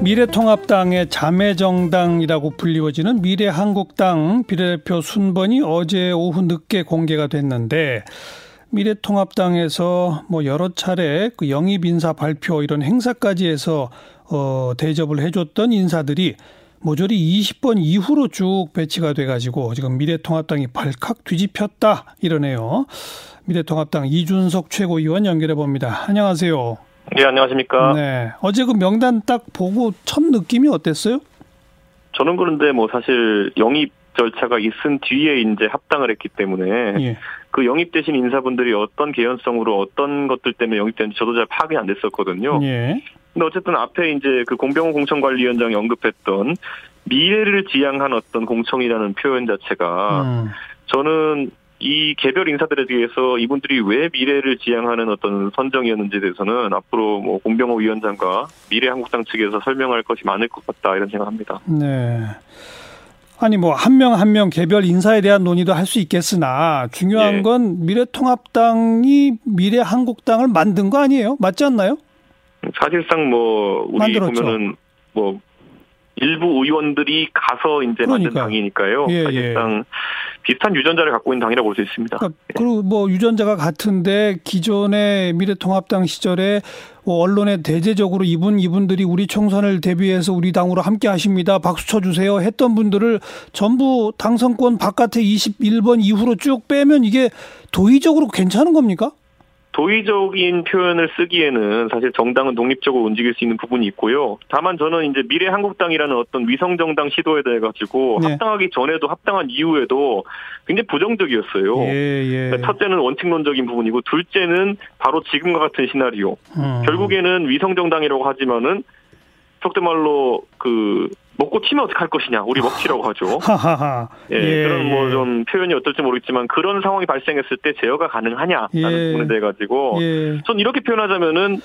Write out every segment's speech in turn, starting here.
미래통합당의 자매정당이라고 불리워지는 미래한국당 비례대표 순번이 어제 오후 늦게 공개가 됐는데 미래통합당에서 뭐 여러 차례 그 영입 인사 발표 이런 행사까지 해서 어 대접을 해줬던 인사들이 모조리 20번 이후로 쭉 배치가 돼가지고 지금 미래통합당이 발칵 뒤집혔다 이러네요. 미래통합당 이준석 최고위원 연결해 봅니다. 안녕하세요. 네, 안녕하십니까. 네. 어제 그 명단 딱 보고 첫 느낌이 어땠어요? 저는 그런데 뭐 사실 영입 절차가 있은 뒤에 이제 합당을 했기 때문에 예. 그 영입되신 인사분들이 어떤 개연성으로 어떤 것들 때문에 영입되는지 저도 잘 파악이 안 됐었거든요. 예. 근데 어쨌든 앞에 이제 그 공병호 공천관리위원장이 언급했던 미래를 지향한 어떤 공청이라는 표현 자체가 음. 저는 이 개별 인사들에 대해서 이분들이 왜 미래를 지향하는 어떤 선정이었는지에 대해서는 앞으로 뭐 공병호 위원장과 미래 한국당 측에서 설명할 것이 많을 것 같다 이런 생각합니다. 네. 아니 뭐 한 명 한 명 개별 인사에 대한 논의도 할 수 있겠으나 중요한 예. 건 미래통합당이 미래한국당을 만든 거 아니에요? 맞지 않나요? 사실상 뭐 우리 만들었죠. 보면은 뭐 일부 의원들이 가서 이제 만든 그러니까요. 당이니까요. 예, 사실상 비슷한 유전자를 갖고 있는 당이라고 볼 수 있습니다. 그러니까 그리고 뭐 유전자가 같은데 기존의 미래통합당 시절에 뭐 언론에 대대적으로 이분 이분들이 우리 총선을 대비해서 우리 당으로 함께 하십니다. 박수 쳐 주세요. 했던 분들을 전부 당선권 바깥에 21번 이후로 쭉 빼면 이게 도의적으로 괜찮은 겁니까? 도의적인 표현을 쓰기에는 사실 정당은 독립적으로 움직일 수 있는 부분이 있고요. 다만 저는 이제 미래 한국당이라는 어떤 위성 정당 시도에 대해 가지고 네. 합당하기 전에도 합당한 이후에도 굉장히 부정적이었어요. 예, 예. 그러니까 첫째는 원칙론적인 부분이고 둘째는 바로 지금과 같은 시나리오. 음. 결국에는 위성 정당이라고 하지만은 속된 말로 그 먹고 튀면 어떡할 것이냐 우리 먹튀라고 하죠. 하하하. 예, 그런 예. 뭐좀 표현이 어떨지 모르겠지만 그런 상황이 발생했을 때 제어가 가능하냐라는 예. 부분에 대해 가지고 예. 전 이렇게 표현하자면은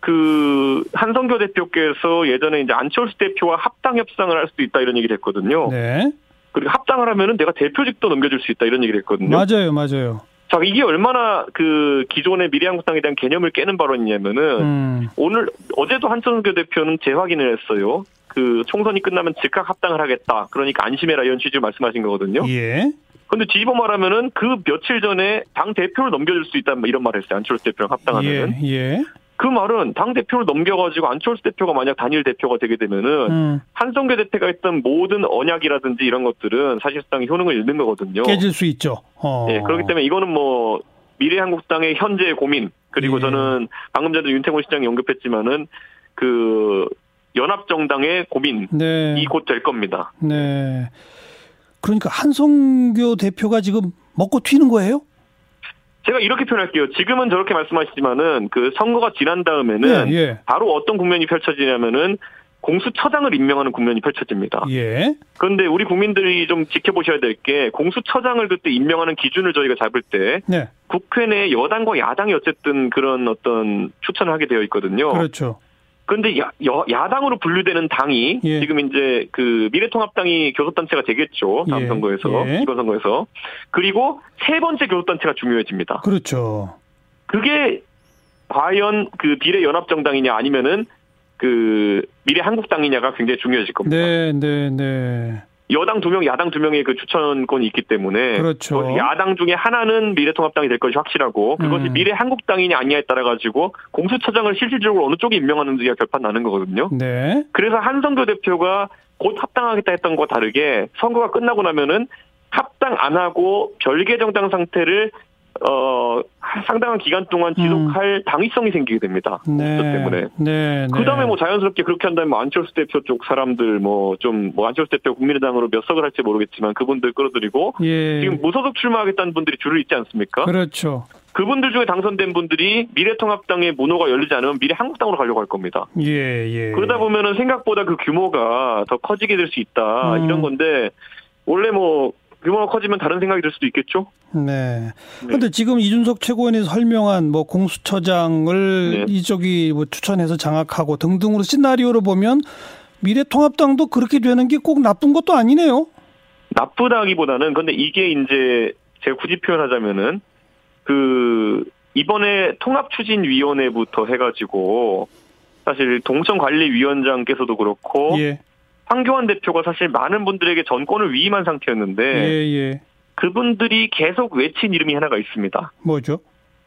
그 한성교 대표께서 예전에 이제 안철수 대표와 합당 협상을 할 수도 있다 이런 얘기를 했거든요. 네. 그리고 합당을 하면은 내가 대표직도 넘겨줄 수 있다 이런 얘기를 했거든요. 맞아요, 맞아요. 자 이게 얼마나 그 기존의 미래한국당에 대한 개념을 깨는 발언이냐면은 음. 오늘 어제도 한성교 대표는 재확인을 했어요. 그 총선이 끝나면 즉각 합당을 하겠다. 그러니까 안심해라 이런 취지로 말씀하신 거거든요. 예. 근데 뒤집어 말하면은 그 며칠 전에 당 대표를 넘겨줄 수 있다 뭐 이런 말을 했어요. 안철수 대표랑 합당하면은 예. 예. 그 말은 당 대표를 넘겨가지고 안철수 대표가 만약 단일 대표가 되게 되면은 음. 한성교 대표가 했던 모든 언약이라든지 이런 것들은 사실상 효능을 잃는 거거든요. 깨질 수 있죠. 어. 예, 그렇기 때문에 이거는 뭐 미래한국당의 현재의 고민 그리고 예. 저는 방금 전에 윤태곤 시장 이 언급했지만은 그 연합정당의 고민 네. 이곧될 겁니다. 네. 그러니까 한성교 대표가 지금 먹고 튀는 거예요? 제가 이렇게 표현할게요. 지금은 저렇게 말씀하시지만은 그 선거가 지난 다음에는 예, 예. 바로 어떤 국면이 펼쳐지냐면은 공수처장을 임명하는 국면이 펼쳐집니다. 예. 그런데 우리 국민들이 좀 지켜보셔야 될 게 공수처장을 그때 임명하는 기준을 저희가 잡을 때 네. 국회 내 여당과 야당이 어쨌든 그런 어떤 추천을 하게 되어 있거든요. 그렇죠. 그런데 야, 여- 야당으로 분류되는 당이 예. 지금 이제 그 미래통합당이 교섭단체가 되겠죠. 다음 예. 선거에서 예. 이번 선거에서 그리고 세 번째 교섭단체가 중요해집니다. 그렇죠. 그게 과연 그 비례 연합정당이냐 아니면은 그 미래 한국당이냐가 굉장히 중요해질 겁니다. 네, 네, 네. 여당 두 명, 야당 두 명의 그 추천권이 있기 때문에 그렇죠. 그 야당 중에 하나는 미래통합당이 될 것이 확실하고 그것이 음. 미래 한국당이냐 아니냐에 따라 가지고 공수처장을 실질적으로 어느 쪽이 임명하는지가 결판 나는 거거든요. 네. 그래서 한성교 대표가 곧 합당하겠다 했던 것과 다르게 선거가 끝나고 나면은 합당 안 하고 별개 정당 상태를 어 상당한 기간 동안 지속할 당위성이 생기게 됩니다. 음. 네. 때문에. 네. 그 다음에 뭐 자연스럽게 그렇게 한다면 뭐 안철수 대표 쪽 사람들 뭐좀뭐 안철수 대표 국민의당으로 몇 석을 할지 모르겠지만 그분들 끌어들이고 예. 지금 무소속 출마하겠다는 분들이 줄을 잇지 않습니까? 그렇죠. 그분들 중에 당선된 분들이 미래통합당의 문호가 열리지 않으면 미래 한국당으로 가려고 할 겁니다. 예, 예. 그러다 보면은 생각보다 그 규모가 더 커지게 될 수 있다 음. 이런 건데 원래 뭐 규모가 커지면 다른 생각이 들 수도 있겠죠. 네. 근데 지금 이준석 최고위원이 설명한 뭐 공수처장을 네. 이쪽이 뭐 추천해서 장악하고 등등으로 시나리오로 보면 미래통합당도 그렇게 되는 게 꼭 나쁜 것도 아니네요. 나쁘다기보다는 근데 이게 이제 제가 굳이 표현하자면은 그 이번에 통합추진위원회부터 해가지고 사실 동천관리위원장께서도 그렇고 예. 황교안 대표가 사실 많은 분들에게 전권을 위임한 상태였는데 예, 예. 그분들이 계속 외친 이름이 하나가 있습니다. 뭐죠?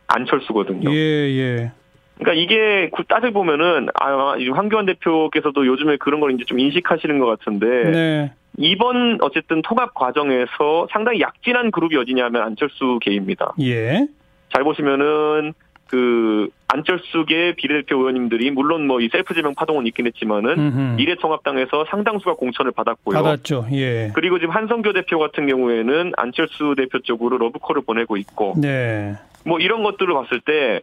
안철수거든요. 예, 예. 그러니까 이게 따져 보면은 아 황교안 대표께서도 요즘에 그런 걸 이제 좀 인식하시는 것 같은데 네. 이번 어쨌든 통합 과정에서 상당히 약진한 그룹이 어디냐면 안철수계입니다. 예. 잘 보시면은 그 안철수계 비례대표 의원님들이 물론 뭐 이 셀프 제명 파동은 있긴 했지만은 음흠. 미래통합당에서 상당수가 공천을 받았고요. 받았죠. 예. 그리고 지금 한선교 대표 같은 경우에는 안철수 대표 쪽으로 러브콜을 보내고 있고 네. 뭐 이런 것들을 봤을 때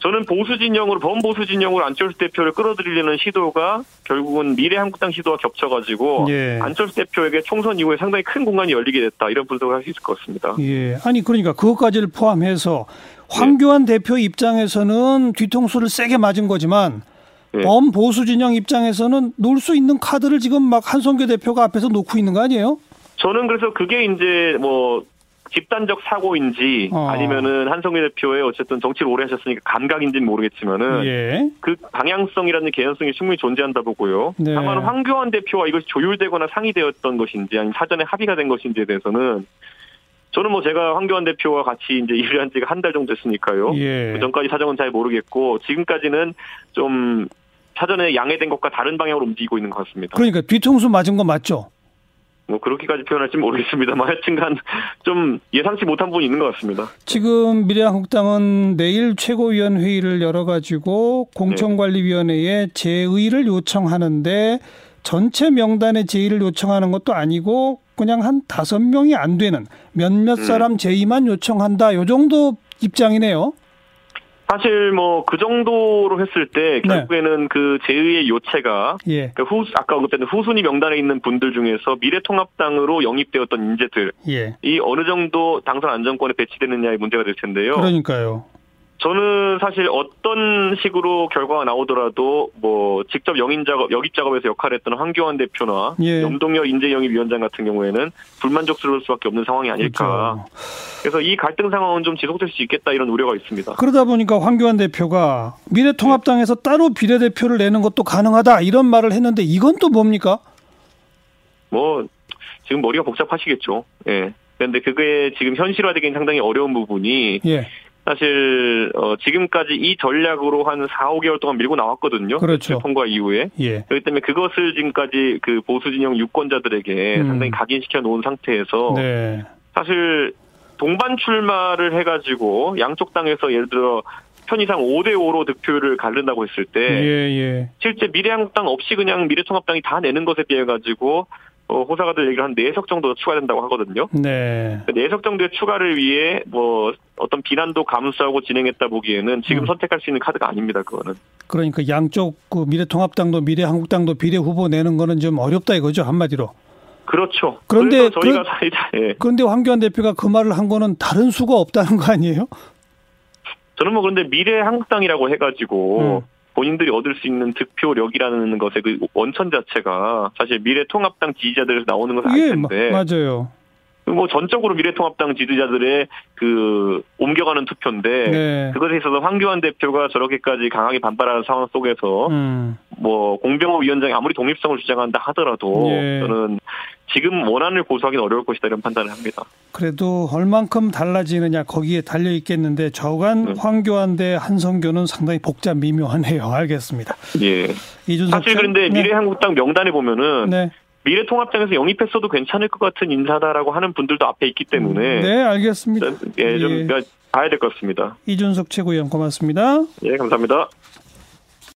저는 보수 진영으로 범보수 진영으로 안철수 대표를 끌어들이려는 시도가 결국은 미래한국당 시도와 겹쳐가지고 예. 안철수 대표에게 총선 이후에 상당히 큰 공간이 열리게 됐다 이런 분석을 할 수 있을 것 같습니다. 예. 아니 그러니까 그것까지를 포함해서 황교안 대표 입장에서는 뒤통수를 세게 맞은 거지만 예. 범보수 진영 입장에서는 놀수 있는 카드를 지금 막 한성교 대표가 앞에서 놓고 있는 거 아니에요? 저는 그래서 그게 이제 뭐 집단적 사고인지 어. 아니면은 한성규 대표의 어쨌든 정치를 오래 하셨으니까 감각인지는 모르겠지만은 예. 그 방향성이라는 개연성이 충분히 존재한다 보고요. 네. 다만 황교안 대표와 이것이 조율되거나 상의되었던 것인지 아니면 사전에 합의가 된 것인지에 대해서는 저는 뭐 제가 황교안 대표와 같이 이제 일을 한 지가 한 달 정도 됐으니까요. 예. 그 전까지 사정은 잘 모르겠고 지금까지는 좀 사전에 양해된 것과 다른 방향으로 움직이고 있는 것 같습니다. 그러니까 뒤통수 맞은 거 맞죠? 뭐 그렇게까지 표현할지 모르겠습니다만 하여튼간 좀 예상치 못한 부분이 있는 것 같습니다. 지금 미래한국당은 내일 최고위원 회의를 열어가지고 공천관리위원회에 재의를 요청하는데 전체 명단에 제의를 요청하는 것도 아니고 그냥 한 다섯 명이 안 되는 몇몇 사람 제의만 요청한다. 요 정도 입장이네요. 사실 뭐 그 정도로 했을 때 결국에는 그 제의의 요체가 예, 그 후, 아까 언급했던 후순위 명단에 있는 분들 중에서 미래통합당으로 영입되었던 인재들이 예. 어느 정도 당선 안정권에 배치되느냐의 문제가 될 텐데요. 그러니까요. 저는 사실 어떤 식으로 결과가 나오더라도 뭐 직접 영인 작업, 역입 작업에서 역할을 했던 황교안 대표나 예. 염동열 인재영입위원장 같은 경우에는 불만족스러울 수밖에 없는 상황이 아닐까. 그렇죠. 그래서 이 갈등 상황은 좀 지속될 수 있겠다 이런 우려가 있습니다. 그러다 보니까 황교안 대표가 미래통합당에서 따로 비례대표를 내는 것도 가능하다 이런 말을 했는데 이건 또 뭡니까? 뭐 지금 머리가 복잡하시겠죠. 예. 그런데 그게 지금 현실화되기는 상당히 어려운 부분이 예, 사실 어 지금까지 이 전략으로 한 4, 5개월 동안 밀고 나왔거든요. 그렇죠. 통과 이후에. 예. 그렇기 때문에 그것을 지금까지 그 보수 진영 유권자들에게 음. 상당히 각인시켜 놓은 상태에서 네. 사실 동반 출마를 해가지고 양쪽 당에서 예를 들어 편의상 5대 5로 득표율을 가른다고 했을 때 예, 예. 실제 미래한국당 없이 그냥 미래통합당이 다 내는 것에 비해 가지고 어, 호사가들 얘기를 한 4석 정도 추가된다고 하거든요. 네. 4석 정도의 추가를 위해 뭐 어떤 비난도 감수하고 진행했다 보기에는 지금 음. 선택할 수 있는 카드가 아닙니다. 그거는. 그러니까 양쪽 그 미래통합당도 미래한국당도 비례 후보 내는 거는 좀 어렵다 이거죠 한마디로. 그렇죠. 그런데 저희가 사실 예. 그런데 황교안 대표가 그 말을 한 거는 다른 수가 없다는 거 아니에요? 저는 뭐 그런데 미래한국당이라고 해가지고 음. 본인들이 얻을 수 있는 득표력이라는 것의 그 원천 자체가 사실 미래통합당 지지자들에서 나오는 것은 알 예, 마- 텐데 맞아요. 뭐 전적으로 미래통합당 지지자들의 그 옮겨가는 투표인데 네. 그것에 있어서 황교안 대표가 저렇게까지 강하게 반발하는 상황 속에서 음. 뭐 공병호 위원장이 아무리 독립성을 주장한다 하더라도 예. 저는 지금 원안을 고수하기는 어려울 것이다 이런 판단을 합니다. 그래도 얼만큼 달라지느냐 거기에 달려 있겠는데 저간 네. 황교안 대 한성교는 상당히 복잡 미묘하네요. 알겠습니다. 예. 이준석 사실 씨. 그런데 네. 미래한국당 명단에 보면은 네. 미래통합당에서 영입했어도 괜찮을 것 같은 인사다라고 하는 분들도 앞에 있기 때문에 네, 알겠습니다. 예, 좀 예. 봐야 될 것 같습니다. 이준석 최고위원 고맙습니다. 예, 감사합니다.